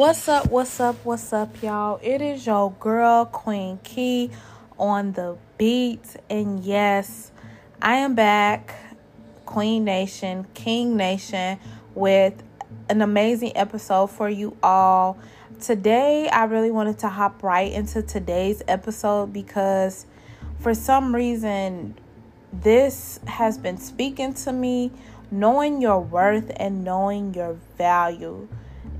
What's up? What's up? What's up, y'all? It is your girl, Queen Key, on the beat. And yes, I am back, Queen Nation, King Nation, with an amazing episode for you all. Today, I really wanted to hop right into today's episode because for some reason, this has been speaking to me. Knowing your worth and knowing your value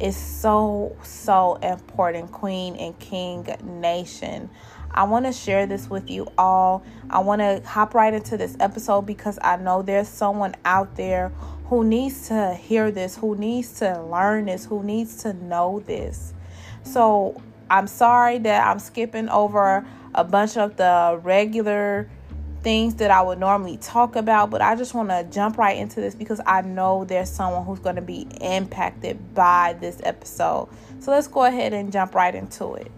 is so, so important, Queen and King Nation. I want to share this with you all. I want to hop right into this episode because I know there's someone out there who needs to hear this, who needs to learn this, who needs to know this. So I'm sorry that I'm skipping over a bunch of the regular things that I would normally talk about, but I just want to jump right into this because I know there's someone who's going to be impacted by this episode. So let's go ahead and jump right into it.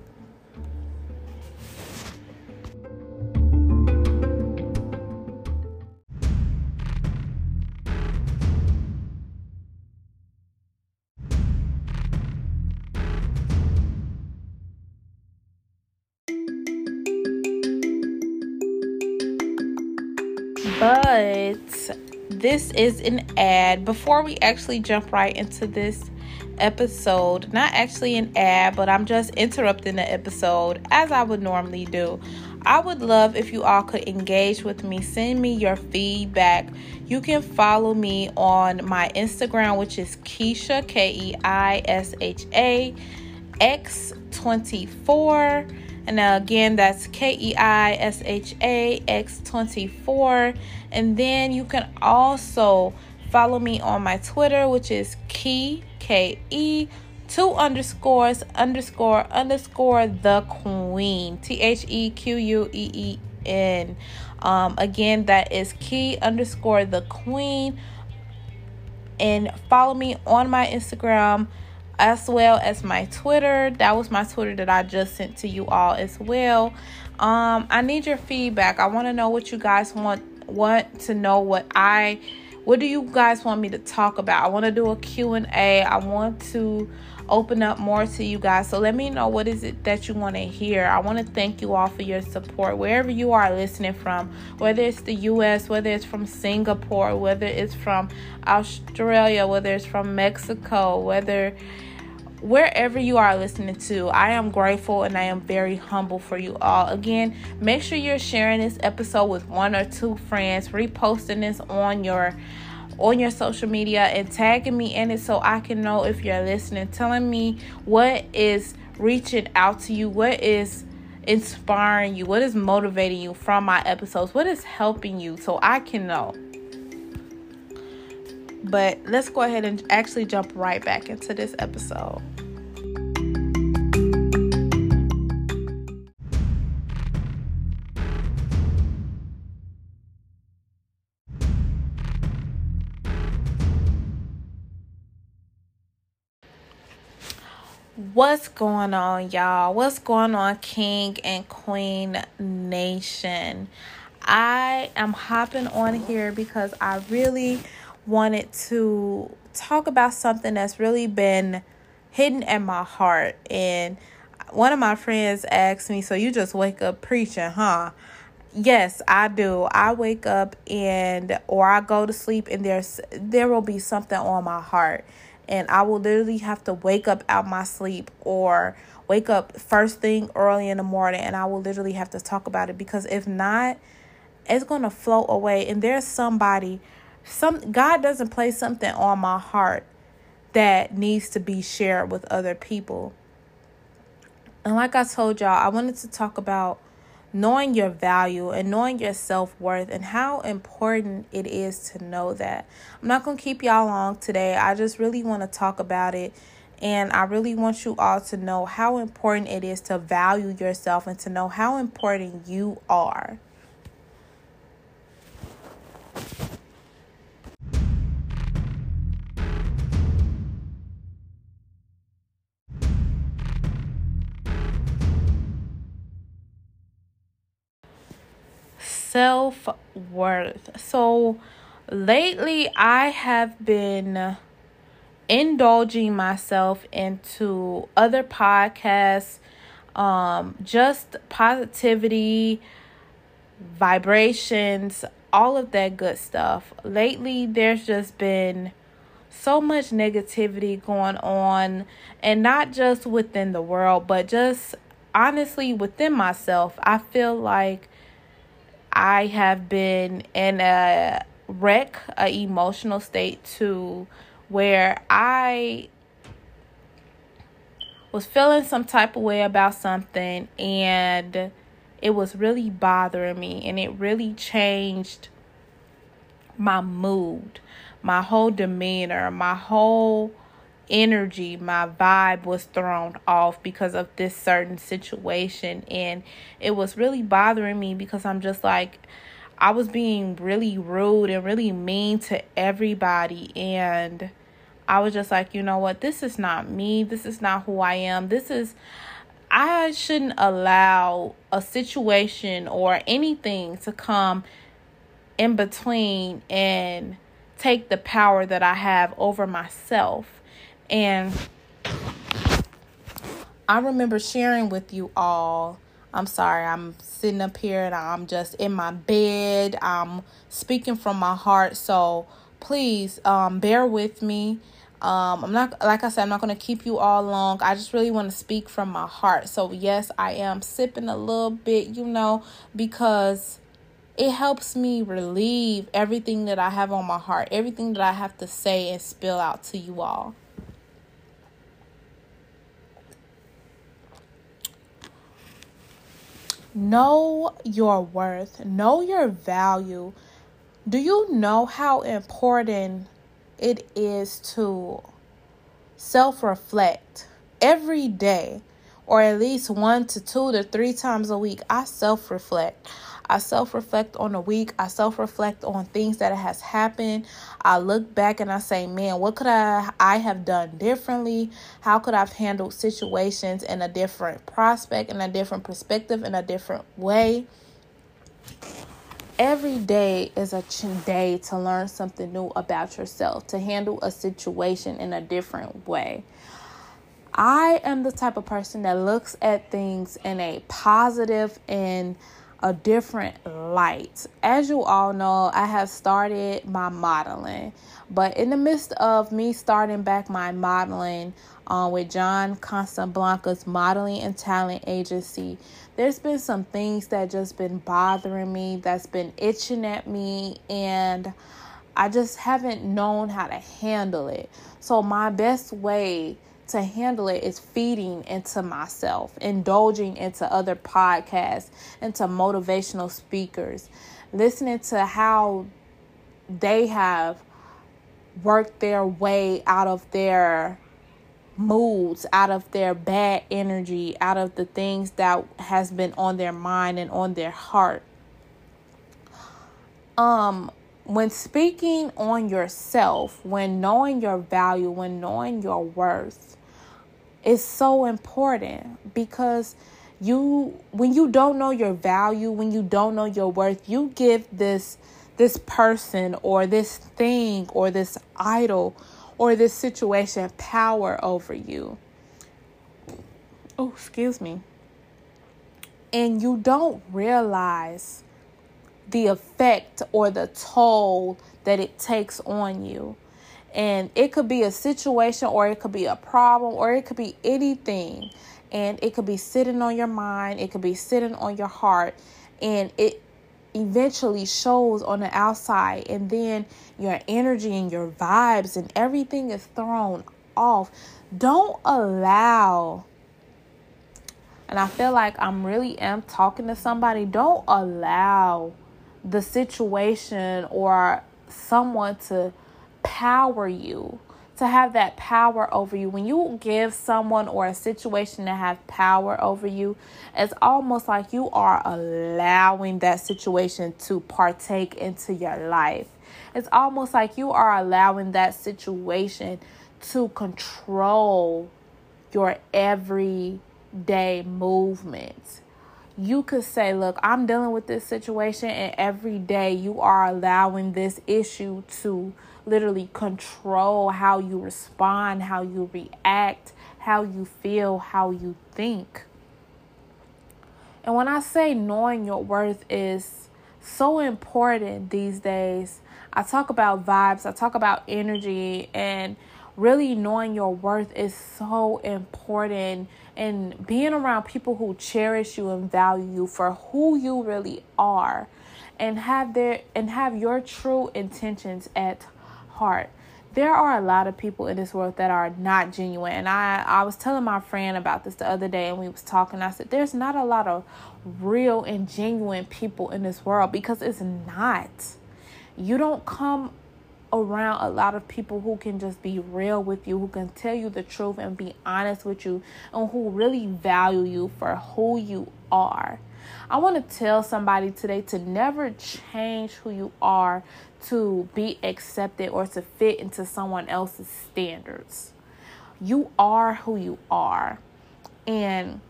But this is an ad. Before we actually jump right into this episode, not actually an ad, but I'm just interrupting the episode as I would normally do. I would love if you all could engage with me, send me your feedback. You can follow me on my Instagram, which is Keisha, K E I S H A X 24 and again, that's K E I S H A X 24. And then you can also follow me on my Twitter, which is Key, K E, two underscores, underscore, underscore, the Queen, T H E Q U E E N. Um, again, that is Key, underscore, the Queen. And follow me on my Instagram as well as my Twitter. That was my Twitter that I just sent to you all as well. Um, I need your feedback. I want to know what you guys want want to know what I what do you guys want me to talk about? I want to do a Q&A. I want to open up more to you guys. So let me know what is it that you want to hear. I want to thank you all for your support wherever you are listening from, whether it's the US, whether it's from Singapore, whether it's from Australia, whether it's from Mexico, whether wherever you are listening to, I am grateful and I am very humble for you all. Again, make sure you're sharing this episode with one or two friends, reposting this on your on your social media and tagging me in it so I can know if you're listening, telling me what is reaching out to you, what is inspiring you, what is motivating you from my episodes, what is helping you so I can know. But let's go ahead and actually jump right back into this episode. What's going on, y'all? What's going on, King and Queen Nation? I am hopping on here because I really wanted to talk about something that's really been hidden in my heart. And one of my friends asked me, So you just wake up preaching, huh? Yes, I do. I wake up and or I go to sleep and there's there will be something on my heart and I will literally have to wake up out my sleep or wake up first thing early in the morning and I will literally have to talk about it because if not it's going to float away and there's somebody some God doesn't place something on my heart that needs to be shared with other people. And like I told y'all, I wanted to talk about knowing your value and knowing your self worth and how important it is to know that. I'm not going to keep y'all long today. I just really want to talk about it. And I really want you all to know how important it is to value yourself and to know how important you are. Self worth. So lately, I have been indulging myself into other podcasts, um, just positivity, vibrations, all of that good stuff. Lately, there's just been so much negativity going on, and not just within the world, but just honestly within myself. I feel like I have been in a wreck, a emotional state too, where I was feeling some type of way about something and it was really bothering me and it really changed my mood, my whole demeanor, my whole energy, my vibe was thrown off because of this certain situation. And it was really bothering me because I'm just like, I was being really rude and really mean to everybody. And I was just like, you know what? This is not me. This is not who I am. This is. I shouldn't allow a situation or anything to come in between and take the power that I have over myself. And I remember sharing with you all. I'm sorry, I'm sitting up here and I'm just in my bed. I'm speaking from my heart. So please um, bear with me. Um, I'm not, like I said, I'm not going to keep you all long. I just really want to speak from my heart. So, yes, I am sipping a little bit, you know, because it helps me relieve everything that I have on my heart, everything that I have to say and spill out to you all. Know your worth, know your value. Do you know how important it is to self reflect every day, or at least one to two to three times a week? I self reflect. I self reflect on the week. I self reflect on things that has happened. I look back and I say, man, what could I I have done differently? How could I've handled situations in a different prospect, in a different perspective, in a different way? Every day is a day to learn something new about yourself, to handle a situation in a different way. I am the type of person that looks at things in a positive and a different light. As you all know, I have started my modeling, but in the midst of me starting back my modeling uh, with John Casablancas modeling and talent agency, there's been some things that just been bothering me, that's been itching at me, and I just haven't known how to handle it. So, my best way to handle it is feeding into myself, indulging into other podcasts, into motivational speakers, listening to how they have worked their way out of their moods, out of their bad energy, out of the things that has been on their mind and on their heart. Um when speaking on yourself, when knowing your value, when knowing your worth, is so important because you when you don't know your value, when you don't know your worth, you give this this person or this thing or this idol or this situation power over you. Oh, excuse me. And you don't realize the effect or the toll that it takes on you. And it could be a situation or it could be a problem or it could be anything. And it could be sitting on your mind, it could be sitting on your heart, and it eventually shows on the outside. And then your energy and your vibes and everything is thrown off. Don't allow and I feel like I'm really am talking to somebody. Don't allow the situation or someone to power you, to have that power over you. When you give someone or a situation to have power over you, it's almost like you are allowing that situation to partake into your life. It's almost like you are allowing that situation to control your everyday movements you could say, Look, I'm dealing with this situation, and every day you are allowing this issue to literally control how you respond, how you react, how you feel, how you think. And when I say knowing your worth is so important these days, I talk about vibes, I talk about energy, and really knowing your worth is so important. And being around people who cherish you and value you for who you really are and have their and have your true intentions at heart. There are a lot of people in this world that are not genuine. And i i was telling my friend about this the other day and we was talking. I said there's not a lot of real and genuine people in this world because it's not. You don't come around a lot of people who can just be real with you who can tell you the truth and be honest with you and who really value you for who you are I want to tell somebody today to never change who you are to be accepted or to fit into someone else's standards. You are who you are. And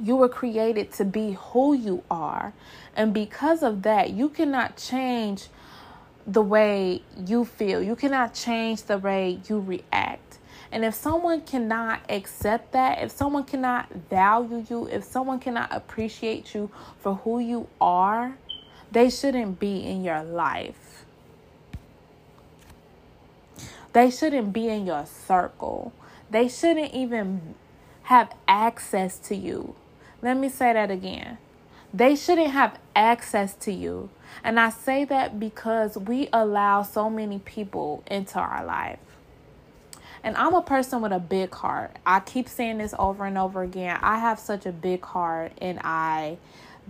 you were created to be who you are. And because of that, you cannot change the way you feel. You cannot change the way you react. And if someone cannot accept that, if someone cannot value you, if someone cannot appreciate you for who you are, they shouldn't be in your life. They shouldn't be in your circle. They shouldn't even have access to you. Let me say that again. They shouldn't have access to you. And I say that because we allow so many people into our life. And I'm a person with a big heart. I keep saying this over and over again. I have such a big heart and I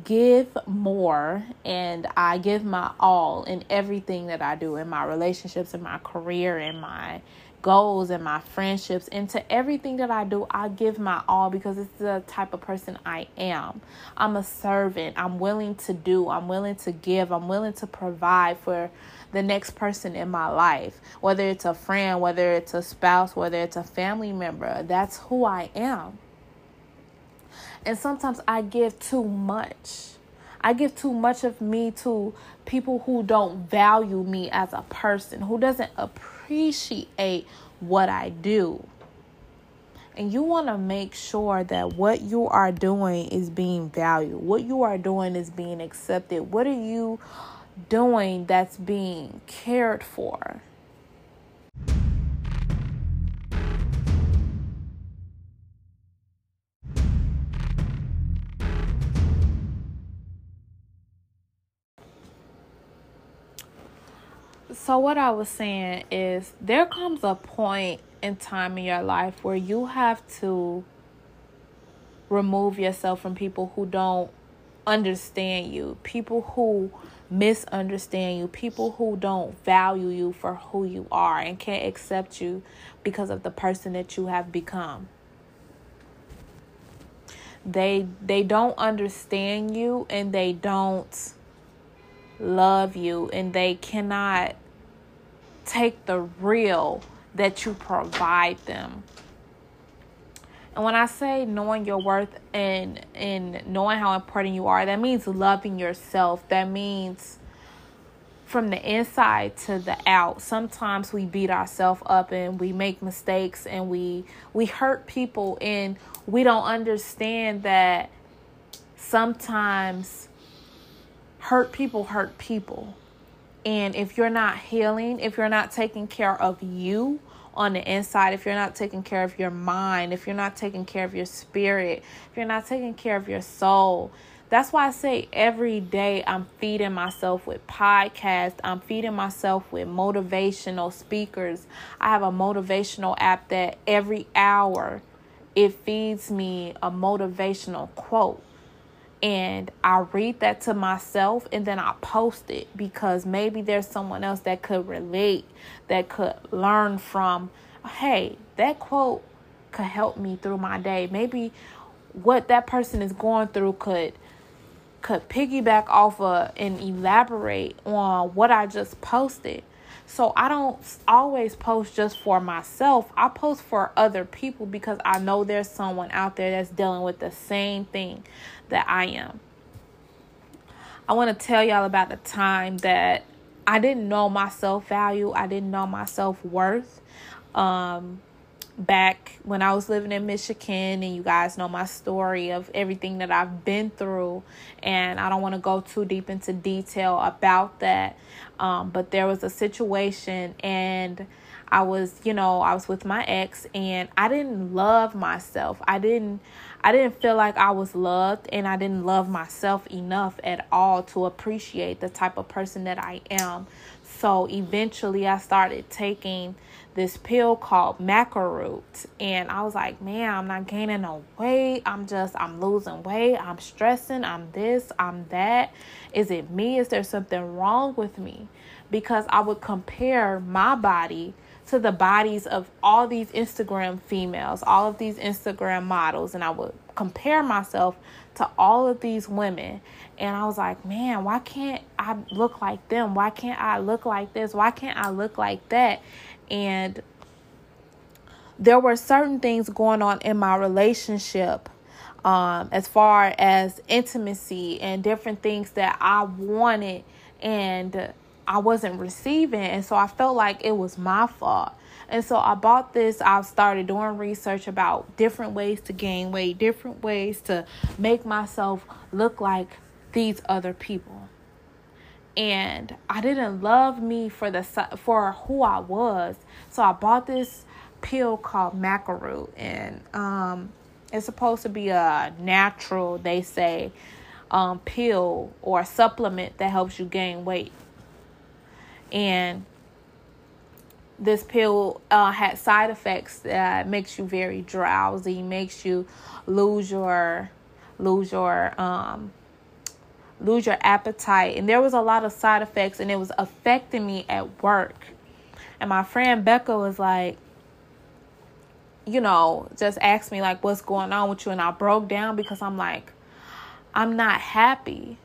give more and I give my all in everything that I do in my relationships, in my career, in my goals and my friendships into everything that I do, I give my all because it's the type of person I am. I'm a servant. I'm willing to do, I'm willing to give, I'm willing to provide for the next person in my life, whether it's a friend, whether it's a spouse, whether it's a family member. That's who I am. And sometimes I give too much. I give too much of me to people who don't value me as a person, who doesn't appreciate what I do. And you want to make sure that what you are doing is being valued. What you are doing is being accepted. What are you doing that's being cared for. So, what I was saying is, there comes a point in time in your life where you have to remove yourself from people who don't understand you, people who misunderstand you, people who don't value you for who you are and can't accept you because of the person that you have become. They they don't understand you and they don't love you and they cannot take the real that you provide them. And when I say knowing your worth and and knowing how important you are, that means loving yourself. That means from the inside to the out. Sometimes we beat ourselves up and we make mistakes and we we hurt people and we don't understand that sometimes hurt people hurt people. And if you're not healing, if you're not taking care of you, on the inside, if you're not taking care of your mind, if you're not taking care of your spirit, if you're not taking care of your soul, that's why I say every day I'm feeding myself with podcasts. I'm feeding myself with motivational speakers. I have a motivational app that every hour it feeds me a motivational quote. And I read that to myself and then I post it because maybe there's someone else that could relate, that could learn from, hey, that quote could help me through my day. Maybe what that person is going through could could piggyback off of and elaborate on what I just posted. So I don't always post just for myself. I post for other people because I know there's someone out there that's dealing with the same thing that I am. I want to tell y'all about the time that I didn't know my self value. I didn't know my self worth. Um, back when I was living in Michigan, and you guys know my story of everything that I've been through, and I don't want to go too deep into detail about that. Um, but there was a situation, and I was, you know, I was with my ex, and I didn't love myself. I didn't. I didn't feel like I was loved and I didn't love myself enough at all to appreciate the type of person that I am. So eventually I started taking this pill called Maca root. And I was like, man, I'm not gaining no weight. I'm just, I'm losing weight. I'm stressing. I'm this, I'm that. Is it me? Is there something wrong with me? Because I would compare my body to the bodies of all these Instagram females, all of these Instagram models. And I would compare myself to all of these women. And I was like, man, why can't I look like them? Why can't I look like this? Why can't I look like that? And there were certain things going on in my relationship um, as far as intimacy and different things that I wanted and I wasn't receiving. And so I felt like it was my fault. And so I bought this. I started doing research about different ways to gain weight, different ways to make myself look like these other people and I didn't love me for the for who I was. So I bought this pill called Maca root, and um, it's supposed to be a natural, they say, um, pill or supplement that helps you gain weight. And this pill uh, had side effects that makes you very drowsy, makes you lose your lose your um lose your appetite. And there was a lot of side effects, and it was affecting me at work. And my friend Becca was like, you know, just asked me, like, what's going on with you? And I broke down because I'm like, I'm not happy.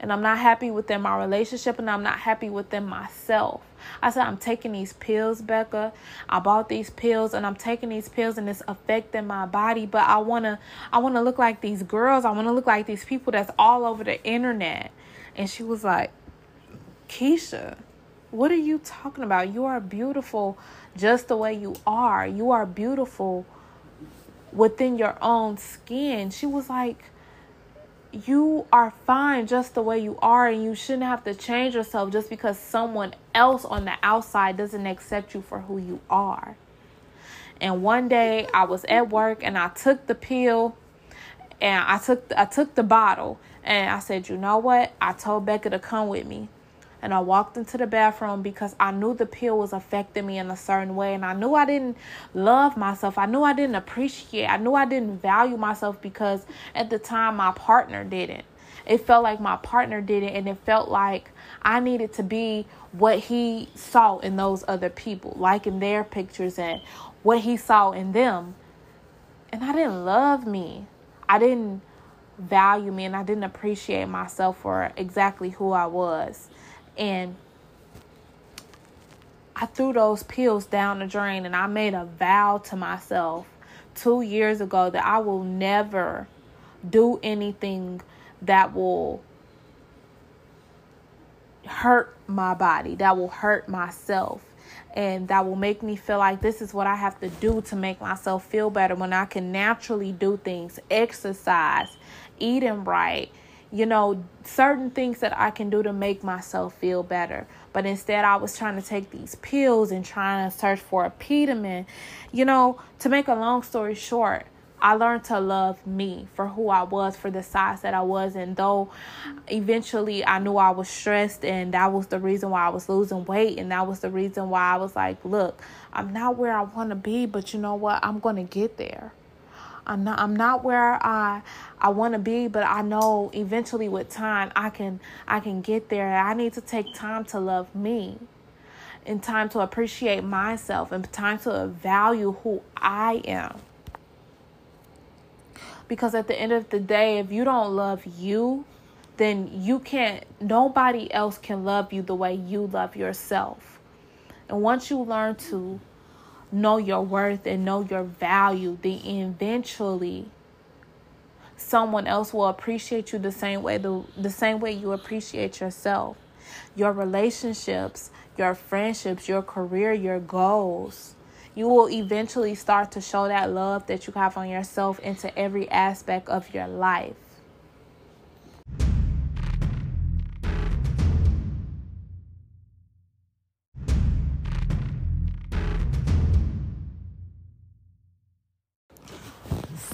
And I'm not happy within my relationship, and I'm not happy within myself. I said, I'm taking these pills, Becca. I bought these pills and I'm taking these pills and it's affecting my body. But I wanna I wanna look like these girls. I wanna look like these people that's all over the internet. And she was like, Keisha, what are you talking about? You are beautiful just the way you are. You are beautiful within your own skin. She was like, you are fine just the way you are and you shouldn't have to change yourself just because someone else on the outside doesn't accept you for who you are. And one day I was at work and I took the pill and I took I took the bottle and I said, "You know what? I told Becca to come with me." And I walked into the bathroom because I knew the pill was affecting me in a certain way and I knew I didn't love myself. I knew I didn't appreciate. I knew I didn't value myself because at the time my partner didn't. It felt like my partner didn't. and it felt like I needed to be what he saw in those other people, like in their pictures and what he saw in them. And I didn't love me. I didn't value me and I didn't appreciate myself for exactly who I was. And I threw those pills down the drain and I made a vow to myself two years ago that I will never do anything that will hurt my body, that will hurt myself, and that will make me feel like this is what I have to do to make myself feel better when I can naturally do things, exercise, eating right, you know, certain things that I can do to make myself feel better. But instead, I was trying to take these pills and trying to search for Apetamin. You know, to make a long story short, I learned to love me for who I was, for the size that I was. And though eventually I knew I was stressed, and that was the reason why I was losing weight, and that was the reason why I was like, look, I'm not where I want to be, but you know what? I'm going to get there. I'm not I'm not where I I want to be, but I know eventually with time I can I can get there. I need to take time to love me. And time to appreciate myself and time to value who I am. Because at the end of the day, if you don't love you, then you can't nobody else can love you the way you love yourself. And once you learn to know your worth and know your value, then eventually someone else will appreciate you the same way the, the same way you appreciate yourself. your relationships, your friendships, your career, your goals. You will eventually start to show that love that you have on yourself into every aspect of your life.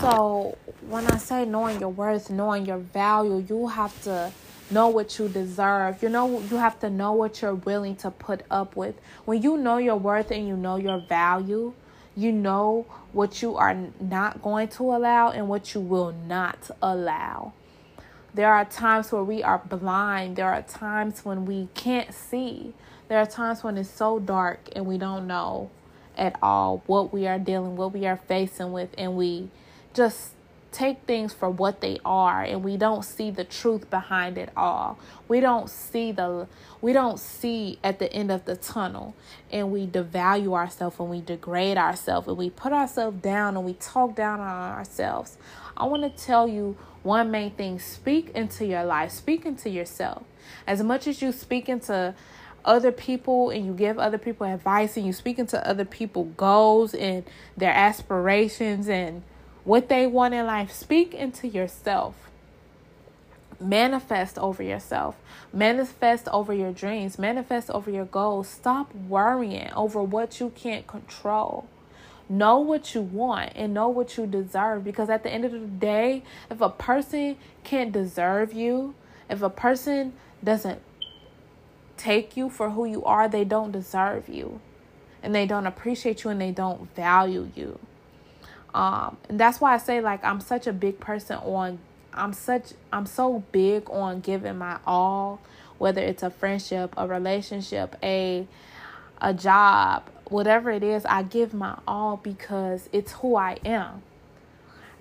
So, when I say knowing your worth, knowing your value, you have to know what you deserve. You know, you have to know what you're willing to put up with. When you know your worth and you know your value, you know what you are not going to allow and what you will not allow. There are times where we are blind. There are times when we can't see. There are times when it's so dark and we don't know at all what we are dealing, what we are facing with, and we just take things for what they are and we don't see the truth behind it all. We don't see the we don't see at the end of the tunnel and we devalue ourselves and we degrade ourselves and we put ourselves down and we talk down on ourselves. I want to tell you one main thing, speak into your life, speak into yourself. As much as you speak into other people and you give other people advice and you speak into other people goals and their aspirations and what they want in life. Speak into yourself. Manifest over yourself. Manifest over your dreams. Manifest over your goals. Stop worrying over what you can't control. Know what you want and know what you deserve because at the end of the day, if a person can't deserve you, if a person doesn't take you for who you are, they don't deserve you. And they don't appreciate you and they don't value you. Um, and that's why I say like I'm such a big person on I'm such I'm so big on giving my all, whether it's a friendship, a relationship, a a job, whatever it is, I give my all because it's who I am.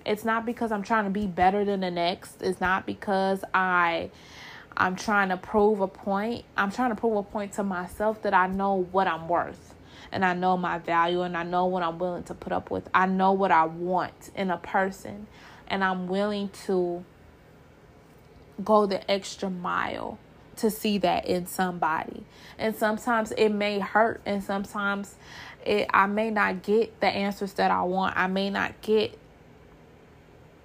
It's not because I'm trying to be better than the next. It's not because I I'm trying to prove a point. I'm trying to prove a point to myself that I know what I'm worth and I know my value and I know what I'm willing to put up with. I know what I want in a person and I'm willing to go the extra mile to see that in somebody. And sometimes it may hurt and sometimes it I may not get the answers that I want. I may not get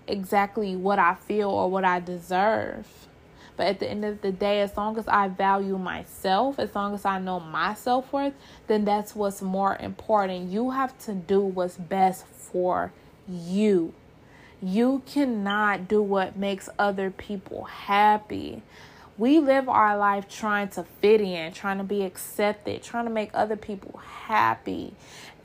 exactly what I feel or what I deserve. But at the end of the day, as long as I value myself, as long as I know my self worth, then that's what's more important. You have to do what's best for you. You cannot do what makes other people happy. We live our life trying to fit in, trying to be accepted, trying to make other people happy.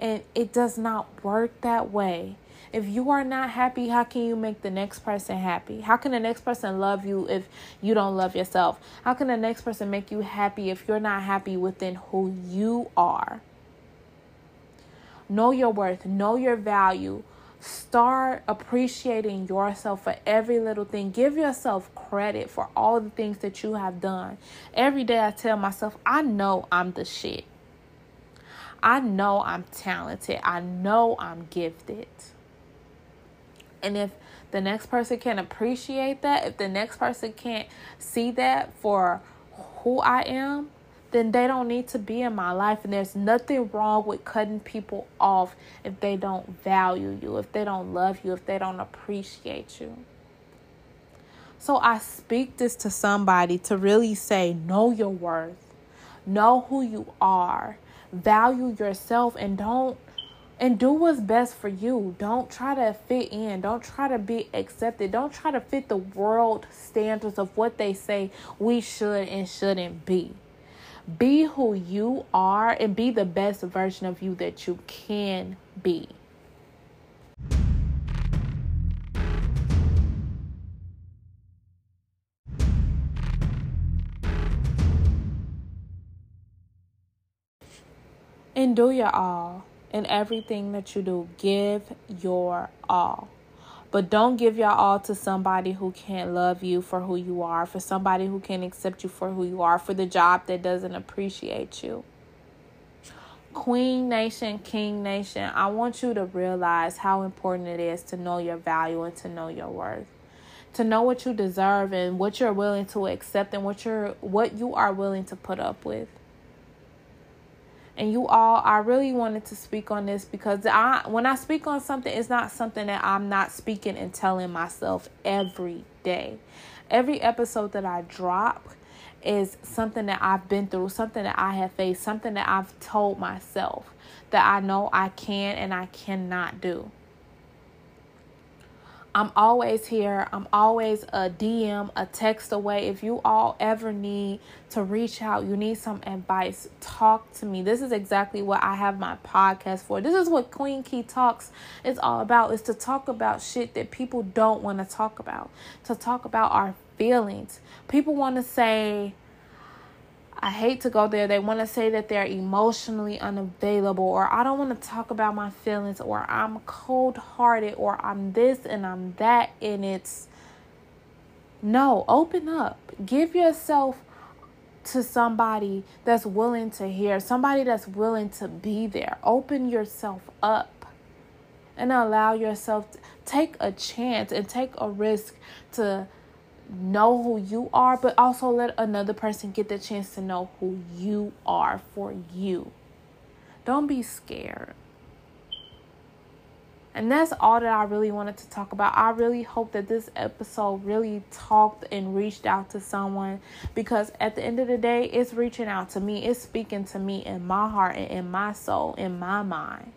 And it does not work that way. If you are not happy, how can you make the next person happy? How can the next person love you if you don't love yourself? How can the next person make you happy if you're not happy within who you are? Know your worth, know your value. Start appreciating yourself for every little thing. Give yourself credit for all the things that you have done. Every day I tell myself, I know I'm the shit. I know I'm talented. I know I'm gifted. And if the next person can't appreciate that, if the next person can't see that for who I am, then they don't need to be in my life. And there's nothing wrong with cutting people off if they don't value you, if they don't love you, if they don't appreciate you. So I speak this to somebody to really say, know your worth, know who you are, value yourself, and don't and do what's best for you. Don't try to fit in. Don't try to be accepted. Don't try to fit the world standards of what they say we should and shouldn't be. Be who you are and be the best version of you that you can be. And do your all in everything that you do. Give your all. But don't give your all to somebody who can't love you for who you are, for somebody who can't accept you for who you are, for the job that doesn't appreciate you. Queen Nation, King Nation, I want you to realize how important it is to know your value and to know your worth. to know what you deserve and what you're willing to accept and what you're what you are willing to put up with. And you all, I really wanted to speak on this because I when I speak on something, it's not something that I'm not speaking and telling myself every day. Every episode that I drop is something that I've been through, something that I have faced, something that I've told myself that I know I can and I cannot do. I'm always here. I'm always a DM, a text away. If you all ever need to reach out, you need some advice, talk to me. This is exactly what I have my podcast for. This is what Queen Key Talks is all about is to talk about shit that people don't want to talk about. To talk about our feelings. People want to say I hate to go there. They want to say that they're emotionally unavailable, or I don't want to talk about my feelings, or I'm cold hearted, or I'm this and I'm that. And it's no, open up. Give yourself to somebody that's willing to hear, somebody that's willing to be there. Open yourself up and allow yourself to take a chance and take a risk to know who you are, but also let another person get the chance to know who you are for you. Don't be scared. And that's all that I really wanted to talk about. I really hope that this episode really talked and reached out to someone because at the end of the day, it's reaching out to me. It's speaking to me in my heart and in my soul, in my mind.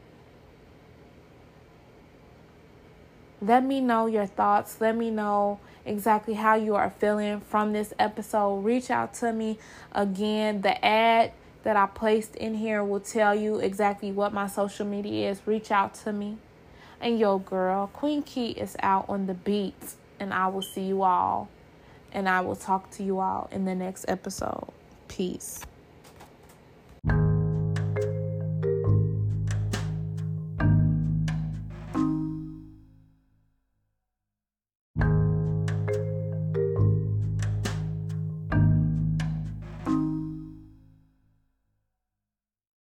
Let me know your thoughts. Let me know exactly how you are feeling from this episode. Reach out to me. Again, the ad that I placed in here will tell you exactly what my social media is. Reach out to me. And yo, girl, Queen Key, is out on the beats. And I will see you all. And I will talk to you all in the next episode. Peace.